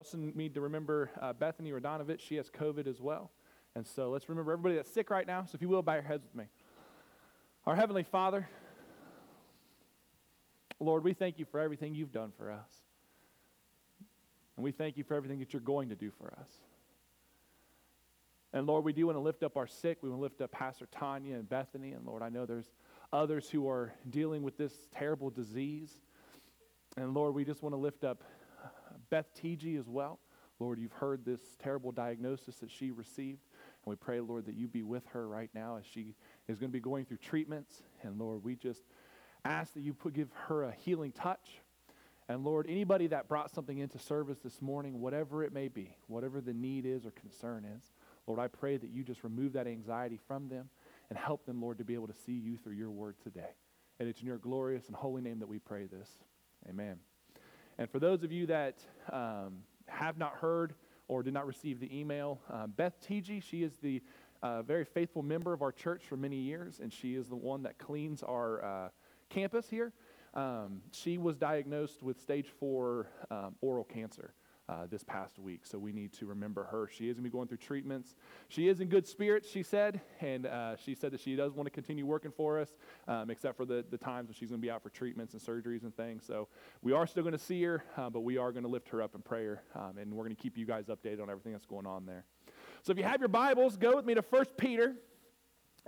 also need to remember uh, Bethany Radonovich. She has COVID as well. And so let's remember everybody that's sick right now. So if you will, bow your heads with me. Our Heavenly Father, Lord, we thank you for everything you've done for us. And we thank you for everything that you're going to do for us. And Lord, we do want to lift up our sick. We want to lift up Pastor Tanya and Bethany. And Lord, I know there's others who are dealing with this terrible disease. And Lord, we just want to lift up Beth TG as well. Lord, you've heard this terrible diagnosis that she received. And we pray, Lord, that you be with her right now as she is going to be going through treatments. And Lord, we just ask that you put, give her a healing touch. And Lord, anybody that brought something into service this morning, whatever it may be, whatever the need is or concern is, Lord, I pray that you just remove that anxiety from them and help them, Lord, to be able to see you through your word today. And it's in your glorious and holy name that we pray this. Amen. And for those of you that um, have not heard or did not receive the email, uh, Beth TG, she is the uh, very faithful member of our church for many years, and she is the one that cleans our uh, campus here. Um, she was diagnosed with stage four um, oral cancer uh, this past week. So we need to remember her. She is going to be going through treatments. She is in good spirits, she said, and uh, she said that she does want to continue working for us, um, except for the, the times when she's going to be out for treatments and surgeries and things. So we are still going to see her, uh, but we are going to lift her up in prayer, um, and we're going to keep you guys updated on everything that's going on there. So if you have your Bibles, go with me to 1 Peter.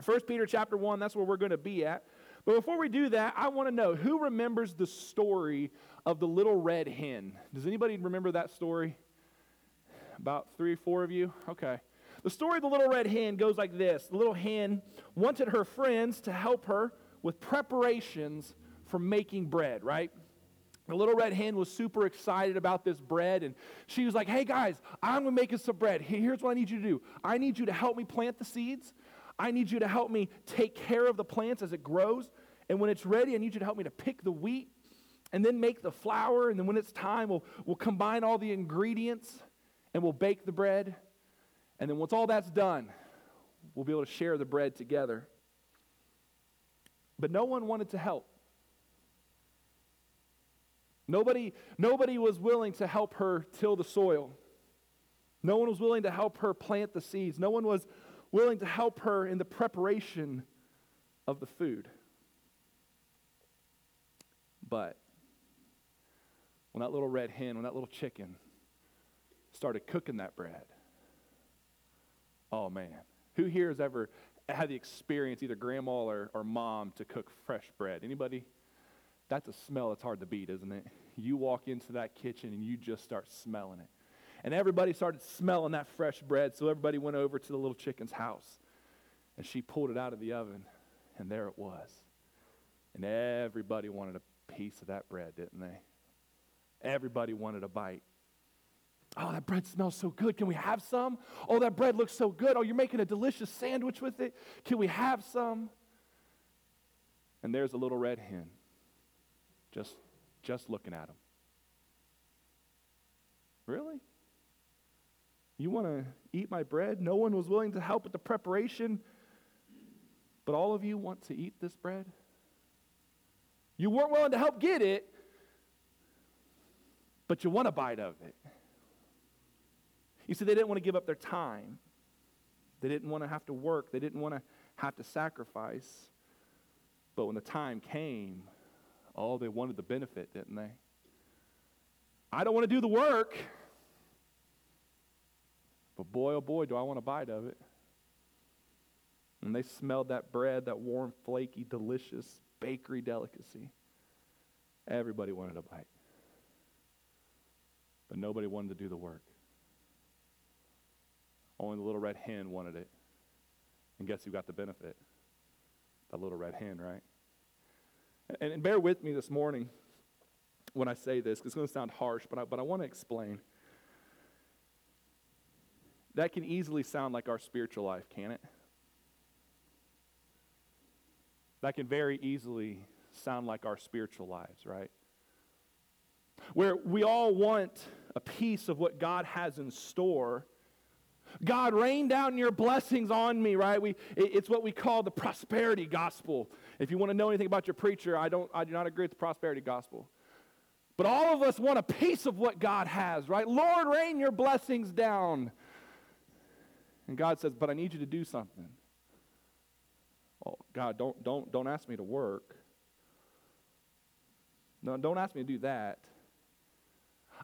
1 Peter chapter 1, that's where we're going to be at. But before we do that, I want to know who remembers the story of the little red hen. Does anybody remember that story? About three or four of you? Okay. The story of the little red hen goes like this The little hen wanted her friends to help her with preparations for making bread, right? The little red hen was super excited about this bread, and she was like, Hey guys, I'm gonna make us some bread. Here's what I need you to do I need you to help me plant the seeds. I need you to help me take care of the plants as it grows. And when it's ready, I need you to help me to pick the wheat and then make the flour. And then when it's time, we'll, we'll combine all the ingredients and we'll bake the bread. And then once all that's done, we'll be able to share the bread together. But no one wanted to help. Nobody, nobody was willing to help her till the soil. No one was willing to help her plant the seeds. No one was willing to help her in the preparation of the food. But when that little red hen, when that little chicken started cooking that bread, oh man, who here has ever had the experience, either grandma or, or mom, to cook fresh bread? Anybody? That's a smell that's hard to beat, isn't it? You walk into that kitchen and you just start smelling it. And everybody started smelling that fresh bread, so everybody went over to the little chicken's house. And she pulled it out of the oven, and there it was. And everybody wanted a piece of that bread, didn't they? Everybody wanted a bite. Oh, that bread smells so good. Can we have some? Oh, that bread looks so good. Oh, you're making a delicious sandwich with it. Can we have some? And there's a little red hen just, just looking at him. Really? You want to eat my bread? No one was willing to help with the preparation, but all of you want to eat this bread? You weren't willing to help get it, but you want a bite of it. You see, they didn't want to give up their time. They didn't want to have to work. They didn't want to have to sacrifice. But when the time came, oh, they wanted the benefit, didn't they? I don't want to do the work. But boy, oh boy, do I want a bite of it. And they smelled that bread, that warm, flaky, delicious bakery delicacy. Everybody wanted a bite. But nobody wanted to do the work. Only the little red hen wanted it. And guess who got the benefit? That little red hen, right? And, and bear with me this morning when I say this, it's going to sound harsh, but I, but I want to explain. That can easily sound like our spiritual life, can it? That can very easily sound like our spiritual lives, right? Where we all want a piece of what God has in store. God, rain down your blessings on me, right? We, it's what we call the prosperity gospel. If you want to know anything about your preacher, I, don't, I do not agree with the prosperity gospel. But all of us want a piece of what God has, right? Lord, rain your blessings down. And God says, But I need you to do something. Oh, God, don't, don't, don't ask me to work. No, don't ask me to do that.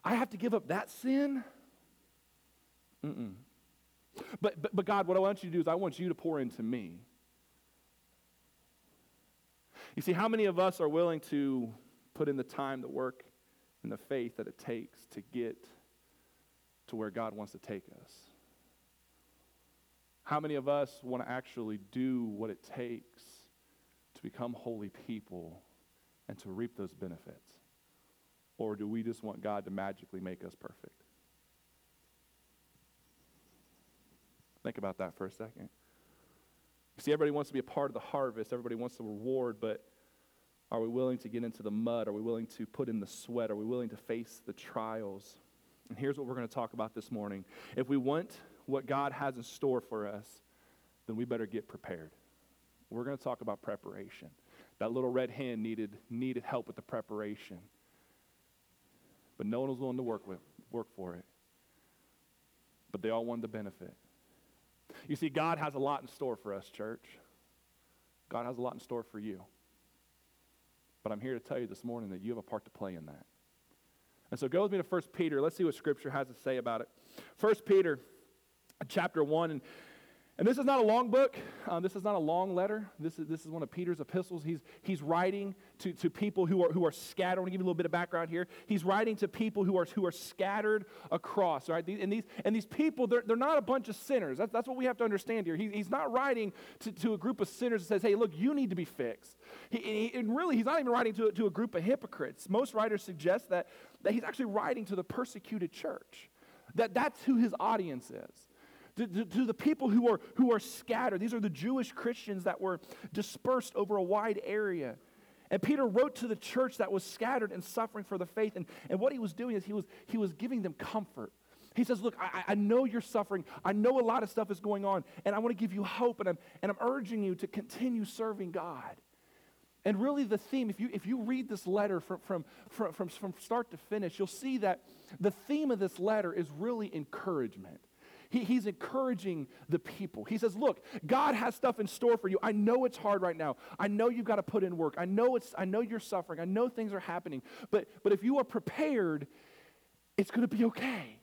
I have to give up that sin? Mm-mm. But, but, but God, what I want you to do is I want you to pour into me. You see, how many of us are willing to put in the time, the work, and the faith that it takes to get to where God wants to take us? How many of us want to actually do what it takes to become holy people and to reap those benefits? Or do we just want God to magically make us perfect? Think about that for a second. You see, everybody wants to be a part of the harvest, everybody wants the reward, but are we willing to get into the mud? Are we willing to put in the sweat? Are we willing to face the trials? And here's what we're going to talk about this morning. If we want what God has in store for us, then we better get prepared. We're going to talk about preparation. That little red hen needed, needed help with the preparation, but no one was willing to work, with, work for it. But they all wanted the benefit. You see, God has a lot in store for us, church. God has a lot in store for you. But I'm here to tell you this morning that you have a part to play in that. And so go with me to 1 Peter. Let's see what Scripture has to say about it. 1 Peter chapter 1. And and this is not a long book. Uh, this is not a long letter. This is, this is one of Peter's epistles. He's, he's writing to, to people who are, who are scattered. I want to give you a little bit of background here. He's writing to people who are, who are scattered across, right? And these, and these people, they're, they're not a bunch of sinners. That's, that's what we have to understand here. He, he's not writing to, to a group of sinners that says, hey, look, you need to be fixed. He, and really, he's not even writing to, to a group of hypocrites. Most writers suggest that, that he's actually writing to the persecuted church, that that's who his audience is to, to, to, the people who are, who are scattered. These are the Jewish Christians that were dispersed over a wide area. And Peter wrote to the church that was scattered and suffering for the faith. And, and what he was doing is he was, he was giving them comfort. He says, Look, I, I know you're suffering. I know a lot of stuff is going on. And I want to give you hope. And I'm, and I'm urging you to continue serving God. And really, the theme, if you, if you read this letter from, from, from, from, from start to finish, you'll see that the theme of this letter is really encouragement. He, he's encouraging the people. He says, Look, God has stuff in store for you. I know it's hard right now. I know you've got to put in work. I know, it's, I know you're suffering. I know things are happening. But, but if you are prepared, it's going to be okay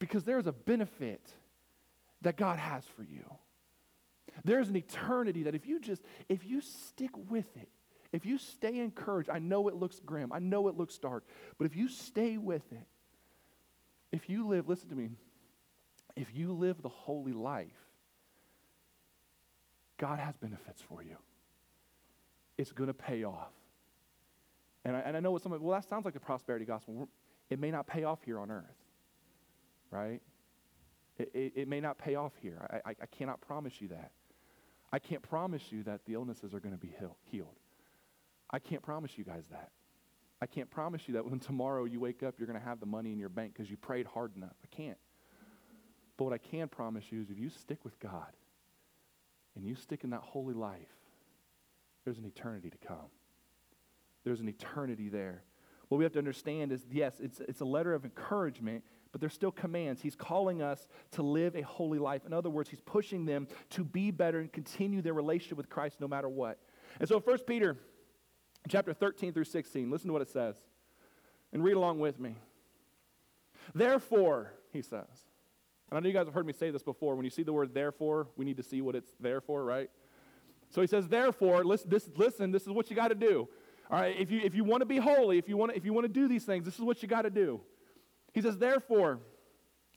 because there's a benefit that God has for you. There's an eternity that if you just, if you stick with it, if you stay encouraged, I know it looks grim, I know it looks dark, but if you stay with it, if you live, listen to me, if you live the holy life, God has benefits for you. It's going to pay off. And I, and I know what some of, well, that sounds like the prosperity gospel. It may not pay off here on earth, right? It, it, it may not pay off here. I, I, I, cannot promise you that. I can't promise you that the illnesses are going to be heal, healed. I can't promise you guys that. I can't promise you that when tomorrow you wake up, you're going to have the money in your bank because you prayed hard enough. I can't. But what I can promise you is if you stick with God and you stick in that holy life, there's an eternity to come. There's an eternity there. What we have to understand is yes, it's, it's a letter of encouragement, but there's still commands. He's calling us to live a holy life. In other words, he's pushing them to be better and continue their relationship with Christ no matter what. And so 1 Peter chapter 13 through 16, listen to what it says. And read along with me. Therefore, he says, and I know you guys have heard me say this before. When you see the word therefore, we need to see what it's there for, right? So he says, therefore, listen, this, listen, this is what you got to do. All right, if you, if you want to be holy, if you want to, do these things, this is what you got to do. He says, therefore,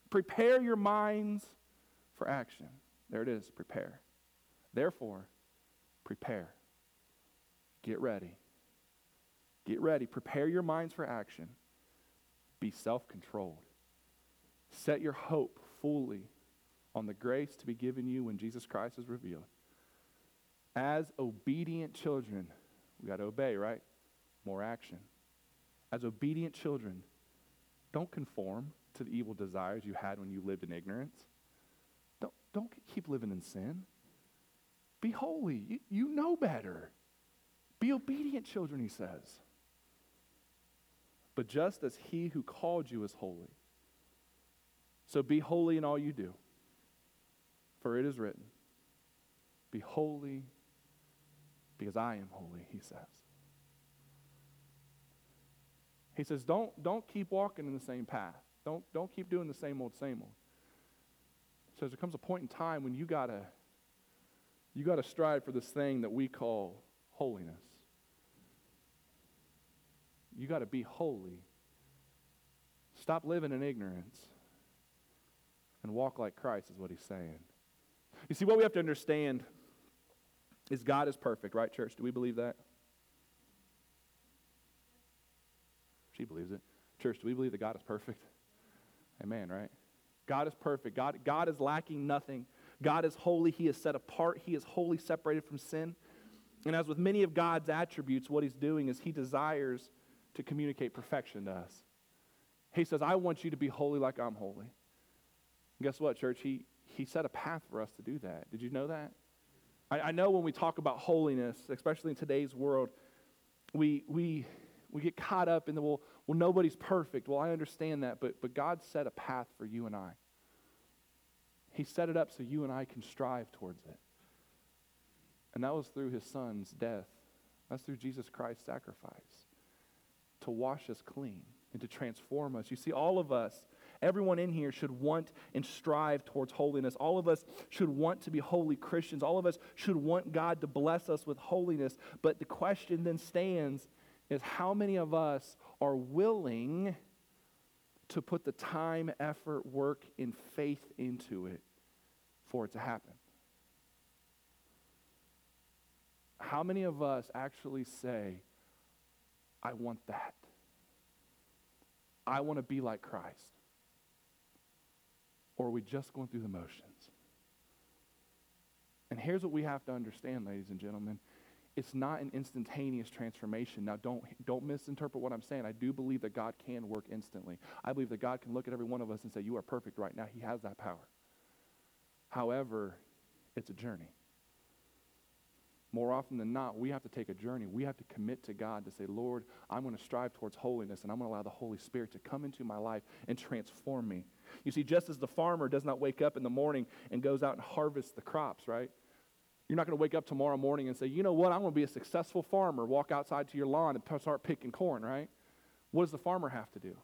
prepare your minds for action. There it is, prepare. Therefore, prepare. Get ready. Get ready. Prepare your minds for action. Be self controlled. Set your hope fully on the grace to be given you when Jesus Christ is revealed. As obedient children, we got to obey, right? More action. As obedient children, don't conform to the evil desires you had when you lived in ignorance. Don't, don't keep living in sin. Be holy. You, you know better. Be obedient children, he says. but just as he who called you is holy. So be holy in all you do, for it is written, Be holy because I am holy, he says. He says, don't, don't keep walking in the same path. Don't, don't keep doing the same old, same old. He says there comes a point in time when you gotta you gotta strive for this thing that we call holiness. You got to be holy. Stop living in ignorance and walk like Christ, is what he's saying. You see, what we have to understand is God is perfect, right, church? Do we believe that? She believes it. Church, do we believe that God is perfect? Amen, right? God is perfect. God, God is lacking nothing. God is holy. He is set apart. He is wholly separated from sin. And as with many of God's attributes, what he's doing is he desires to communicate perfection to us. He says, I want you to be holy like I'm holy. And guess what, church? He, he set a path for us to do that. Did you know that? I, I know when we talk about holiness, especially in today's world, we, we, we get caught up in the, well, well, nobody's perfect. Well, I understand that, but, but God set a path for you and I. He set it up so you and I can strive towards it. And that was through his son's death. That's through Jesus Christ's sacrifice to wash us clean and to transform us. You see, all of us, everyone in here should want and strive towards holiness. All of us should want to be holy Christians. All of us should want God to bless us with holiness. But the question then stands is how many of us are willing to put the time, effort, work, and faith into it for it to happen? How many of us actually say, I want that. I want to be like Christ. Or are we just going through the motions? And here's what we have to understand, ladies and gentlemen. It's not an instantaneous transformation. Now, don't, don't misinterpret what I'm saying. I do believe that God can work instantly. I believe that God can look at every one of us and say, You are perfect right now. He has that power. However, it's a journey more often than not, we have to take a journey. We have to commit to God to say, Lord, I'm going to strive towards holiness and I'm going to allow the Holy Spirit to come into my life and transform me. You see, just as the farmer does not wake up in the morning and goes out and harvests the crops, right? You're not going to wake up tomorrow morning and say, you know what, I'm going to be a successful farmer, walk outside to your lawn and start picking corn, right? What does the farmer have to do?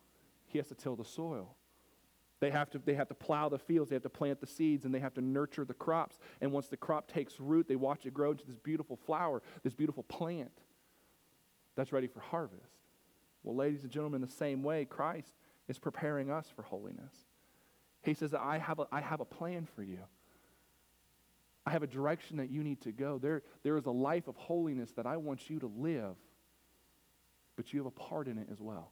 He has to till the soil. They have, to, they have to plow the fields, they have to plant the seeds, and they have to nurture the crops. And once the crop takes root, they watch it grow into this beautiful flower, this beautiful plant that's ready for harvest. Well, ladies and gentlemen, the same way, Christ is preparing us for holiness. He says, I have a, I have a plan for you. I have a direction that you need to go. There, there is a life of holiness that I want you to live, but you have a part in it as well.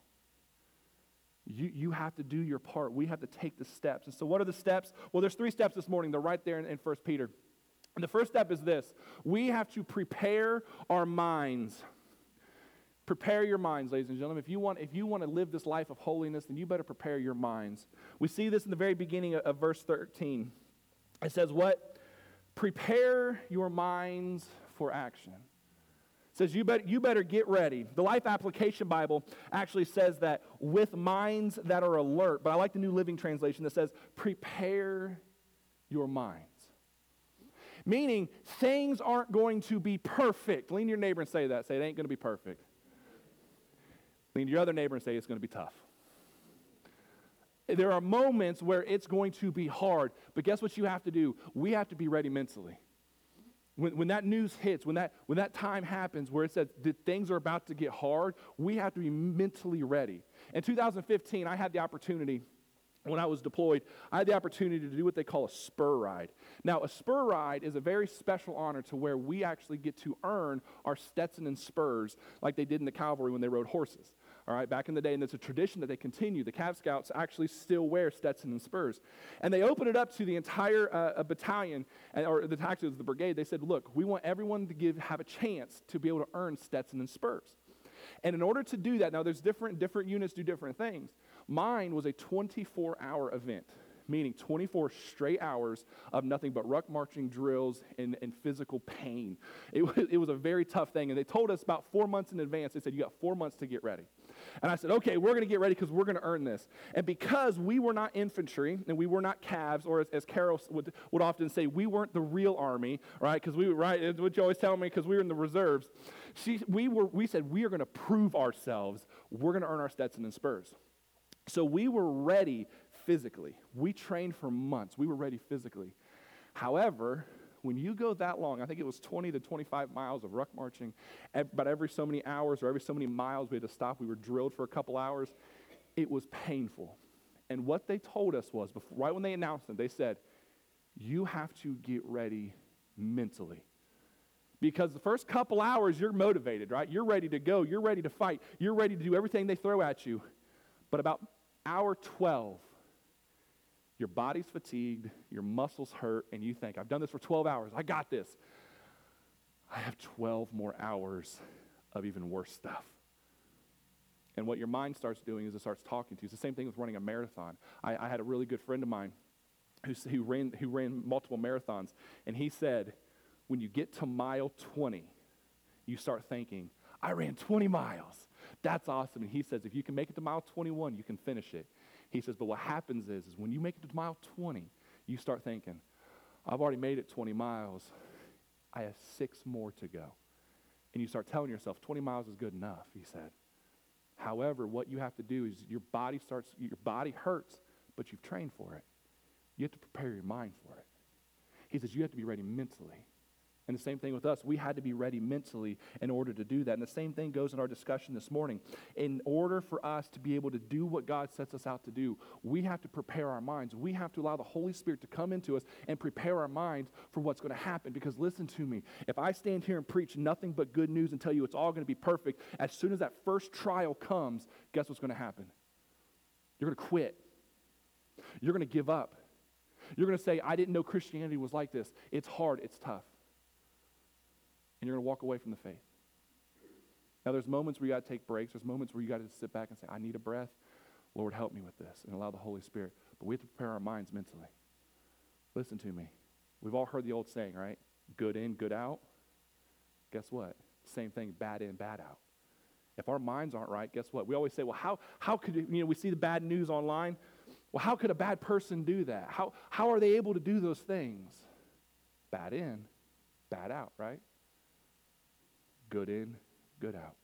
You, you have to do your part. We have to take the steps. And so, what are the steps? Well, there's three steps this morning. They're right there in, in 1 Peter. And the first step is this we have to prepare our minds. Prepare your minds, ladies and gentlemen. If you, want, if you want to live this life of holiness, then you better prepare your minds. We see this in the very beginning of, of verse 13. It says, What? Prepare your minds for action says you better, you better get ready. The Life Application Bible actually says that with minds that are alert, but I like the New Living Translation that says prepare your minds. Meaning things aren't going to be perfect. Lean to your neighbor and say that. Say it ain't going to be perfect. Lean to your other neighbor and say it's going to be tough. There are moments where it's going to be hard, but guess what you have to do? We have to be ready mentally. When, when that news hits, when that, when that time happens where it says that things are about to get hard, we have to be mentally ready. In 2015, I had the opportunity when I was deployed, I had the opportunity to do what they call a spur ride. Now, a spur ride is a very special honor to where we actually get to earn our Stetson and spurs like they did in the cavalry when they rode horses all right, back in the day, and it's a tradition that they continue. The Cav Scouts actually still wear Stetson and spurs. And they opened it up to the entire uh, battalion, or the actually the brigade. They said, look, we want everyone to give, have a chance to be able to earn Stetson and spurs. And in order to do that, now there's different, different units do different things. Mine was a 24 hour event meaning 24 straight hours of nothing but ruck marching drills and, and physical pain. It was, it was a very tough thing. And they told us about four months in advance, they said, You got four months to get ready. And I said, okay, we're going to get ready because we're going to earn this. And because we were not infantry and we were not Cavs, or as, as Carol would, would often say, we weren't the real army, right? Because we, right, it's what you always tell me, because we were in the reserves. She, we, were, we said, we are going to prove ourselves. We're going to earn our Stetson and Spurs. So we were ready physically. We trained for months. We were ready physically. However, when you go that long, I think it was 20 to 25 miles of ruck marching, but every so many hours or every so many miles we had to stop. We were drilled for a couple hours. It was painful. And what they told us was, before, right when they announced it, they said, You have to get ready mentally. Because the first couple hours, you're motivated, right? You're ready to go. You're ready to fight. You're ready to do everything they throw at you. But about hour 12, your body's fatigued, your muscles hurt, and you think, I've done this for 12 hours, I got this. I have 12 more hours of even worse stuff. And what your mind starts doing is it starts talking to you. It's the same thing with running a marathon. I, I had a really good friend of mine who, who, ran, who ran multiple marathons, and he said, when you get to mile 20, you start thinking, I ran 20 miles. That's awesome. And he says, if you can make it to mile 21, you can finish it. He says, but what happens is, is when you make it to mile 20, you start thinking, I've already made it 20 miles. I have six more to go. And you start telling yourself, 20 miles is good enough, he said. However, what you have to do is your body starts, your body hurts, but you've trained for it. You have to prepare your mind for it. He says you have to be ready mentally. And the same thing with us. We had to be ready mentally in order to do that. And the same thing goes in our discussion this morning. In order for us to be able to do what God sets us out to do, we have to prepare our minds. We have to allow the Holy Spirit to come into us and prepare our minds for what's going to happen. Because listen to me, if I stand here and preach nothing but good news and tell you it's all going to be perfect, as soon as that first trial comes, guess what's going to happen? You're going to quit. You're going to give up. You're going to say, I didn't know Christianity was like this. It's hard, it's tough and you're going to walk away from the faith. Now, there's moments where you got to take breaks. There's moments where you got to sit back and say, I need a breath. Lord, help me with this, and allow the Holy Spirit. But we have to prepare our minds mentally. Listen to me. We've all heard the old saying, right? Good in, good out. Guess what? Same thing, bad in, bad out. If our minds aren't right, guess what? We always say, well, how, how could, you know, we see the bad news online. Well, how could a bad person do that? How, how are they able to do those things? Bad in, bad out, right? Good in, good out?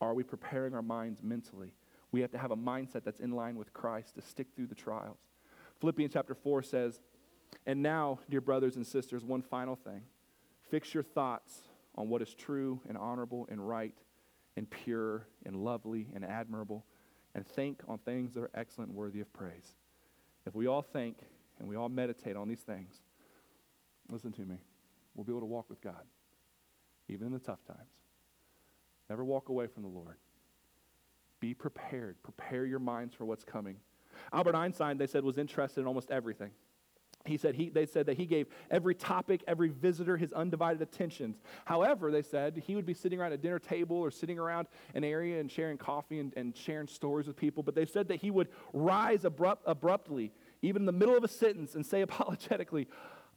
Are we preparing our minds mentally? We have to have a mindset that's in line with Christ to stick through the trials. Philippians chapter 4 says, And now, dear brothers and sisters, one final thing. Fix your thoughts on what is true and honorable and right and pure and lovely and admirable, and think on things that are excellent and worthy of praise. If we all think and we all meditate on these things, listen to me, we'll be able to walk with God, even in the tough times. Never walk away from the Lord. Be prepared. Prepare your minds for what's coming. Albert Einstein, they said, was interested in almost everything. He said he, they said that he gave every topic, every visitor his undivided attentions. However, they said he would be sitting around a dinner table or sitting around an area and sharing coffee and, and sharing stories with people. But they said that he would rise abrupt, abruptly, even in the middle of a sentence, and say apologetically,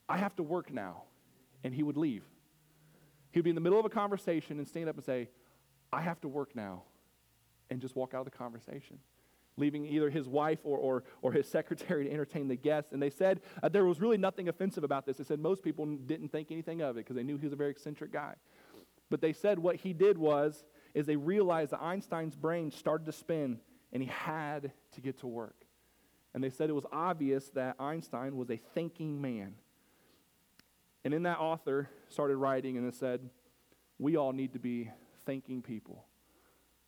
I have to work now. And he would leave. He would be in the middle of a conversation and stand up and say, I have to work now, and just walk out of the conversation, leaving either his wife or, or, or his secretary to entertain the guests. And they said uh, there was really nothing offensive about this. They said most people didn't think anything of it because they knew he was a very eccentric guy. But they said what he did was, is they realized that Einstein's brain started to spin and he had to get to work. And they said it was obvious that Einstein was a thinking man. And then that author started writing and it said, we all need to be thinking people.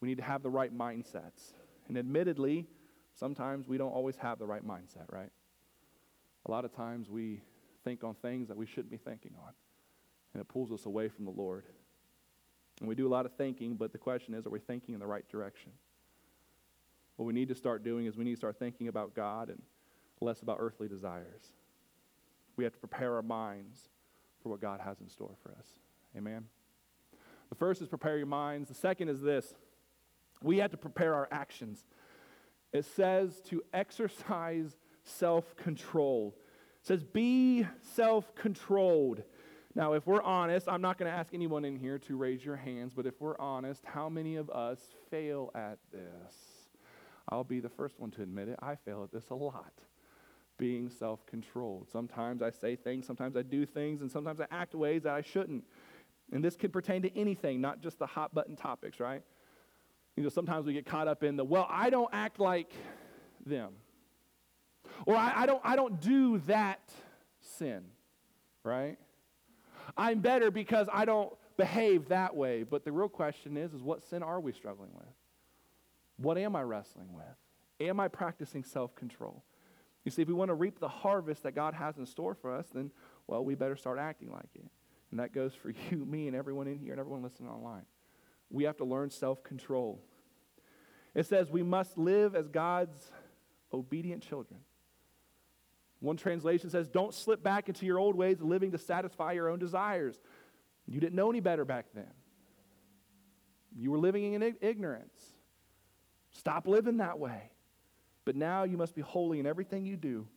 We need to have the right mindsets. And admittedly, sometimes we don't always have the right mindset, right? A lot of times we think on things that we shouldn't be thinking on, and it pulls us away from the Lord. And we do a lot of thinking, but the question is are we thinking in the right direction? What we need to start doing is we need to start thinking about God and less about earthly desires. We have to prepare our minds for what God has in store for us. Amen. The first is prepare your minds. The second is this we have to prepare our actions. It says to exercise self control. It says, be self controlled. Now, if we're honest, I'm not going to ask anyone in here to raise your hands, but if we're honest, how many of us fail at this? I'll be the first one to admit it. I fail at this a lot. Being self controlled. Sometimes I say things, sometimes I do things, and sometimes I act ways that I shouldn't. And this could pertain to anything, not just the hot button topics, right? You know, sometimes we get caught up in the, well, I don't act like them. Or I, I don't, I don't do that sin, right? I'm better because I don't behave that way. But the real question is, is what sin are we struggling with? What am I wrestling with? Am I practicing self-control? You see, if we want to reap the harvest that God has in store for us, then, well, we better start acting like it. And that goes for you, me, and everyone in here and everyone listening online. We have to learn self-control. It says we must live as God's obedient children. One translation says, Don't slip back into your old ways of living to satisfy your own desires. You didn't know any better back then. You were living in ignorance. Stop living that way. But now you must be holy in everything you do,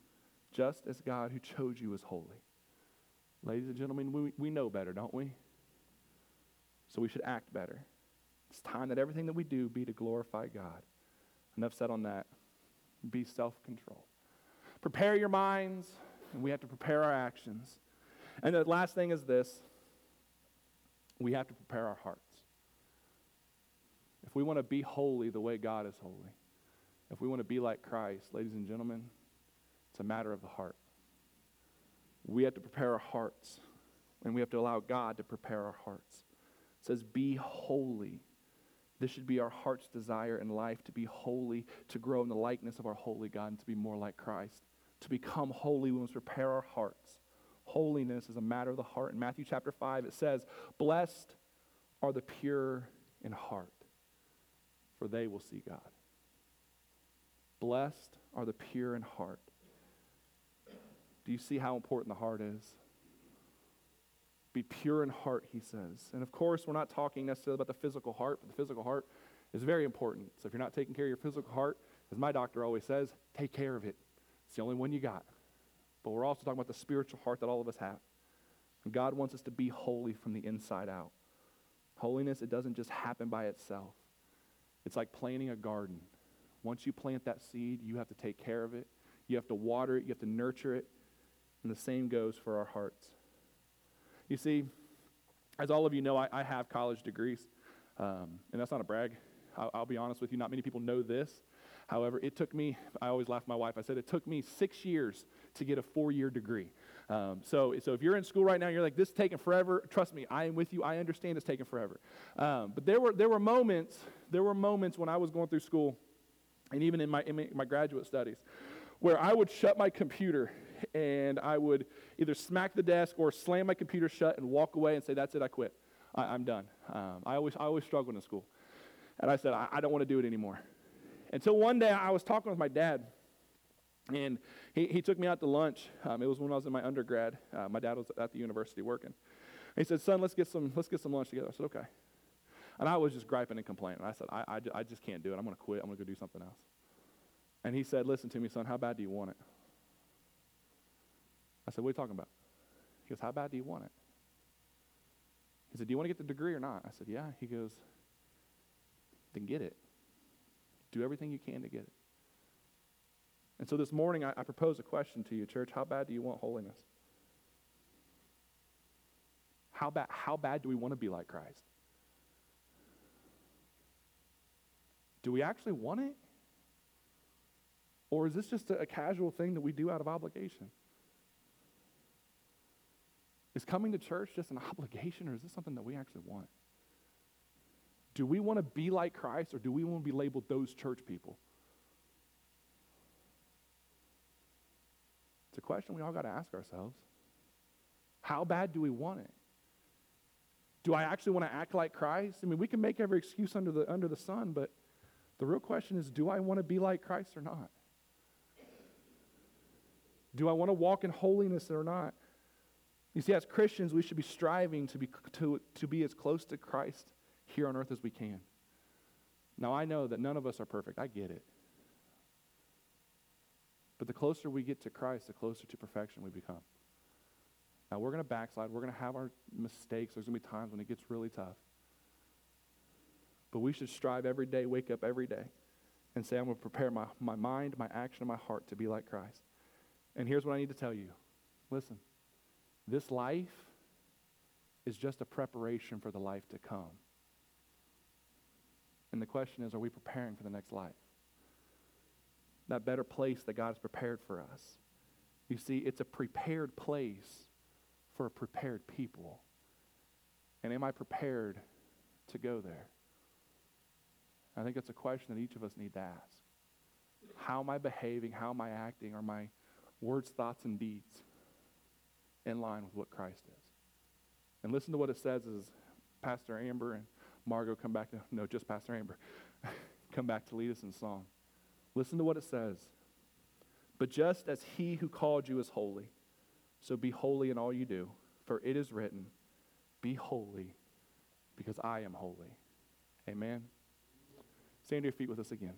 just as God who chose you is holy. Ladies and gentlemen, we, we know better, don't we? So we should act better. It's time that everything that we do be to glorify God. Enough said on that. Be self control. Prepare your minds, and we have to prepare our actions. And the last thing is this we have to prepare our hearts. If we want to be holy the way God is holy, if we want to be like Christ, ladies and gentlemen, it's a matter of the heart. We have to prepare our hearts, and we have to allow God to prepare our hearts. It says, Be holy. This should be our heart's desire in life to be holy, to grow in the likeness of our holy God, and to be more like Christ. To become holy, we must prepare our hearts. Holiness is a matter of the heart. In Matthew chapter 5, it says, Blessed are the pure in heart, for they will see God. Blessed are the pure in heart. Do you see how important the heart is? Be pure in heart, he says. And of course, we're not talking necessarily about the physical heart, but the physical heart is very important. So if you're not taking care of your physical heart, as my doctor always says, take care of it. It's the only one you got. But we're also talking about the spiritual heart that all of us have. And God wants us to be holy from the inside out. Holiness, it doesn't just happen by itself. It's like planting a garden. Once you plant that seed, you have to take care of it. You have to water it. You have to nurture it. And the same goes for our hearts. You see, as all of you know, I, I have college degrees. Um, and that's not a brag. I'll, I'll be honest with you, not many people know this. However, it took me, I always laugh at my wife, I said it took me six years to get a four year degree. Um, so, so if you're in school right now, you're like, this is taking forever. Trust me, I am with you. I understand it's taking forever. Um, but there were, there were moments, there were moments when I was going through school, and even in my, in my graduate studies, where I would shut my computer and I would either smack the desk or slam my computer shut and walk away and say, that's it, I quit. I, am done. Um, I, always, I always struggled in school. And I said, I, I don't want to do it anymore. Until one day I was talking with my dad, and he, he took me out to lunch. Um, it was when I was in my undergrad. Uh, my dad was at the university working. he said, Son, let's get, some, let's get some lunch together. I said, Okay. And I was just griping and complaining. I said, I, I, I just can't do it. I'm going to quit. I'm going to go do something else. And he said, Listen to me, son, how bad do you want it? I said, What are you talking about? He goes, How bad do you want it? He said, Do you want to get the degree or not? I said, Yeah. He goes, Then get it. Do everything you can to get it. And so this morning, I, I propose a question to you, church. How bad do you want holiness? How, bad? how bad do we want to be like Christ? Do we actually want it? Or is this just a, a casual thing that we do out of obligation? Is coming to church just an obligation, or is this something that we actually want? Do we want to be like Christ or do we want to be labeled those church people? It's a question we all got to ask ourselves. How bad do we want it? Do I actually want to act like Christ? I mean, we can make every excuse under the, under the sun, but the real question is do I want to be like Christ or not? Do I want to walk in holiness or not? You see, as Christians, we should be striving to be, to, to be as close to Christ here on earth as we can. Now, I know that none of us are perfect. I get it. But the closer we get to Christ, the closer to perfection we become. Now, we're going to backslide. We're going to have our mistakes. There's going to be times when it gets really tough. But we should strive every day, wake up every day, and say, I'm going to prepare my, my mind, my action, and my heart to be like Christ. And here's what I need to tell you listen, this life is just a preparation for the life to come. And the question is, are we preparing for the next life? That better place that God has prepared for us. You see, it's a prepared place for a prepared people. And am I prepared to go there? I think it's a question that each of us need to ask. How am I behaving? How am I acting? Are my words, thoughts, and deeds in line with what Christ is? And listen to what it says as Pastor Amber and Margot come back to, no, just Pastor Amber, come back to lead us in song. Listen to what it says. But just as he who called you is holy, so be holy in all you do, for it is written, Be holy, because I am holy. Amen. Stand to your feet with us again.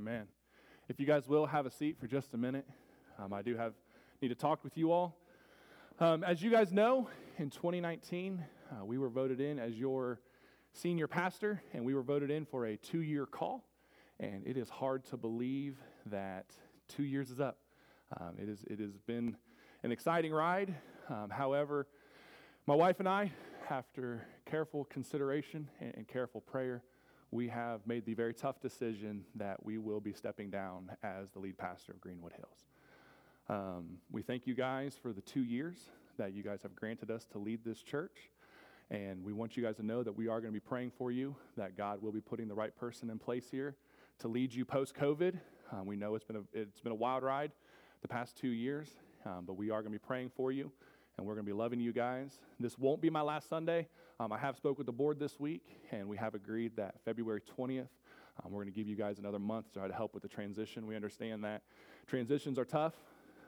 Amen. If you guys will have a seat for just a minute, um, I do have need to talk with you all. Um, as you guys know, in 2019, uh, we were voted in as your senior pastor, and we were voted in for a two-year call. And it is hard to believe that two years is up. Um, it, is, it has been an exciting ride. Um, however, my wife and I, after careful consideration and, and careful prayer, we have made the very tough decision that we will be stepping down as the lead pastor of Greenwood Hills. Um, we thank you guys for the two years that you guys have granted us to lead this church. And we want you guys to know that we are going to be praying for you, that God will be putting the right person in place here to lead you post COVID. Um, we know it's been, a, it's been a wild ride the past two years, um, but we are going to be praying for you and we're going to be loving you guys. This won't be my last Sunday. Um, I have spoke with the board this week, and we have agreed that February 20th, um, we're going to give you guys another month to try to help with the transition. We understand that transitions are tough,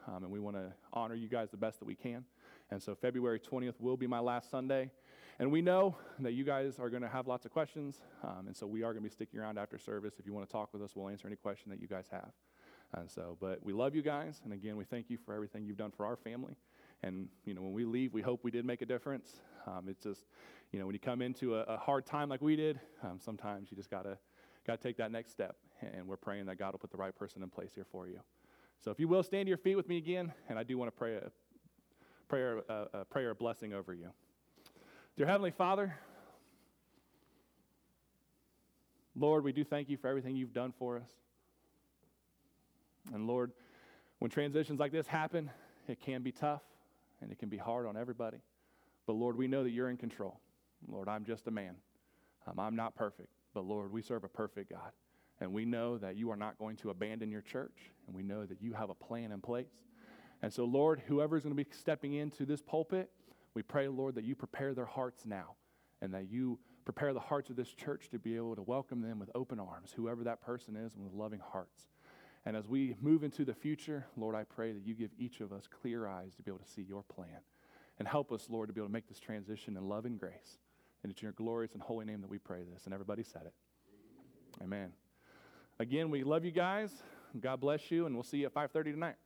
um, and we want to honor you guys the best that we can. And so February 20th will be my last Sunday. And we know that you guys are going to have lots of questions, um, and so we are going to be sticking around after service. If you want to talk with us, we'll answer any question that you guys have. And so, but we love you guys, and again, we thank you for everything you've done for our family. And, you know, when we leave, we hope we did make a difference. Um, it's just, you know, when you come into a, a hard time like we did, um, sometimes you just got to got to take that next step. And we're praying that God will put the right person in place here for you. So if you will, stand to your feet with me again. And I do want to pray a prayer, a, a prayer of blessing over you. Dear Heavenly Father, Lord, we do thank you for everything you've done for us. And Lord, when transitions like this happen, it can be tough and it can be hard on everybody. But Lord, we know that you're in control. Lord, I'm just a man. Um, I'm not perfect. But Lord, we serve a perfect God. And we know that you are not going to abandon your church. And we know that you have a plan in place. And so, Lord, whoever is going to be stepping into this pulpit, we pray, Lord, that you prepare their hearts now and that you prepare the hearts of this church to be able to welcome them with open arms, whoever that person is, and with loving hearts. And as we move into the future, Lord, I pray that you give each of us clear eyes to be able to see your plan. And help us, Lord, to be able to make this transition in love and grace. And it's in your glorious and holy name that we pray this. And everybody said it. Amen. Again, we love you guys. God bless you, and we'll see you at 5:30 tonight.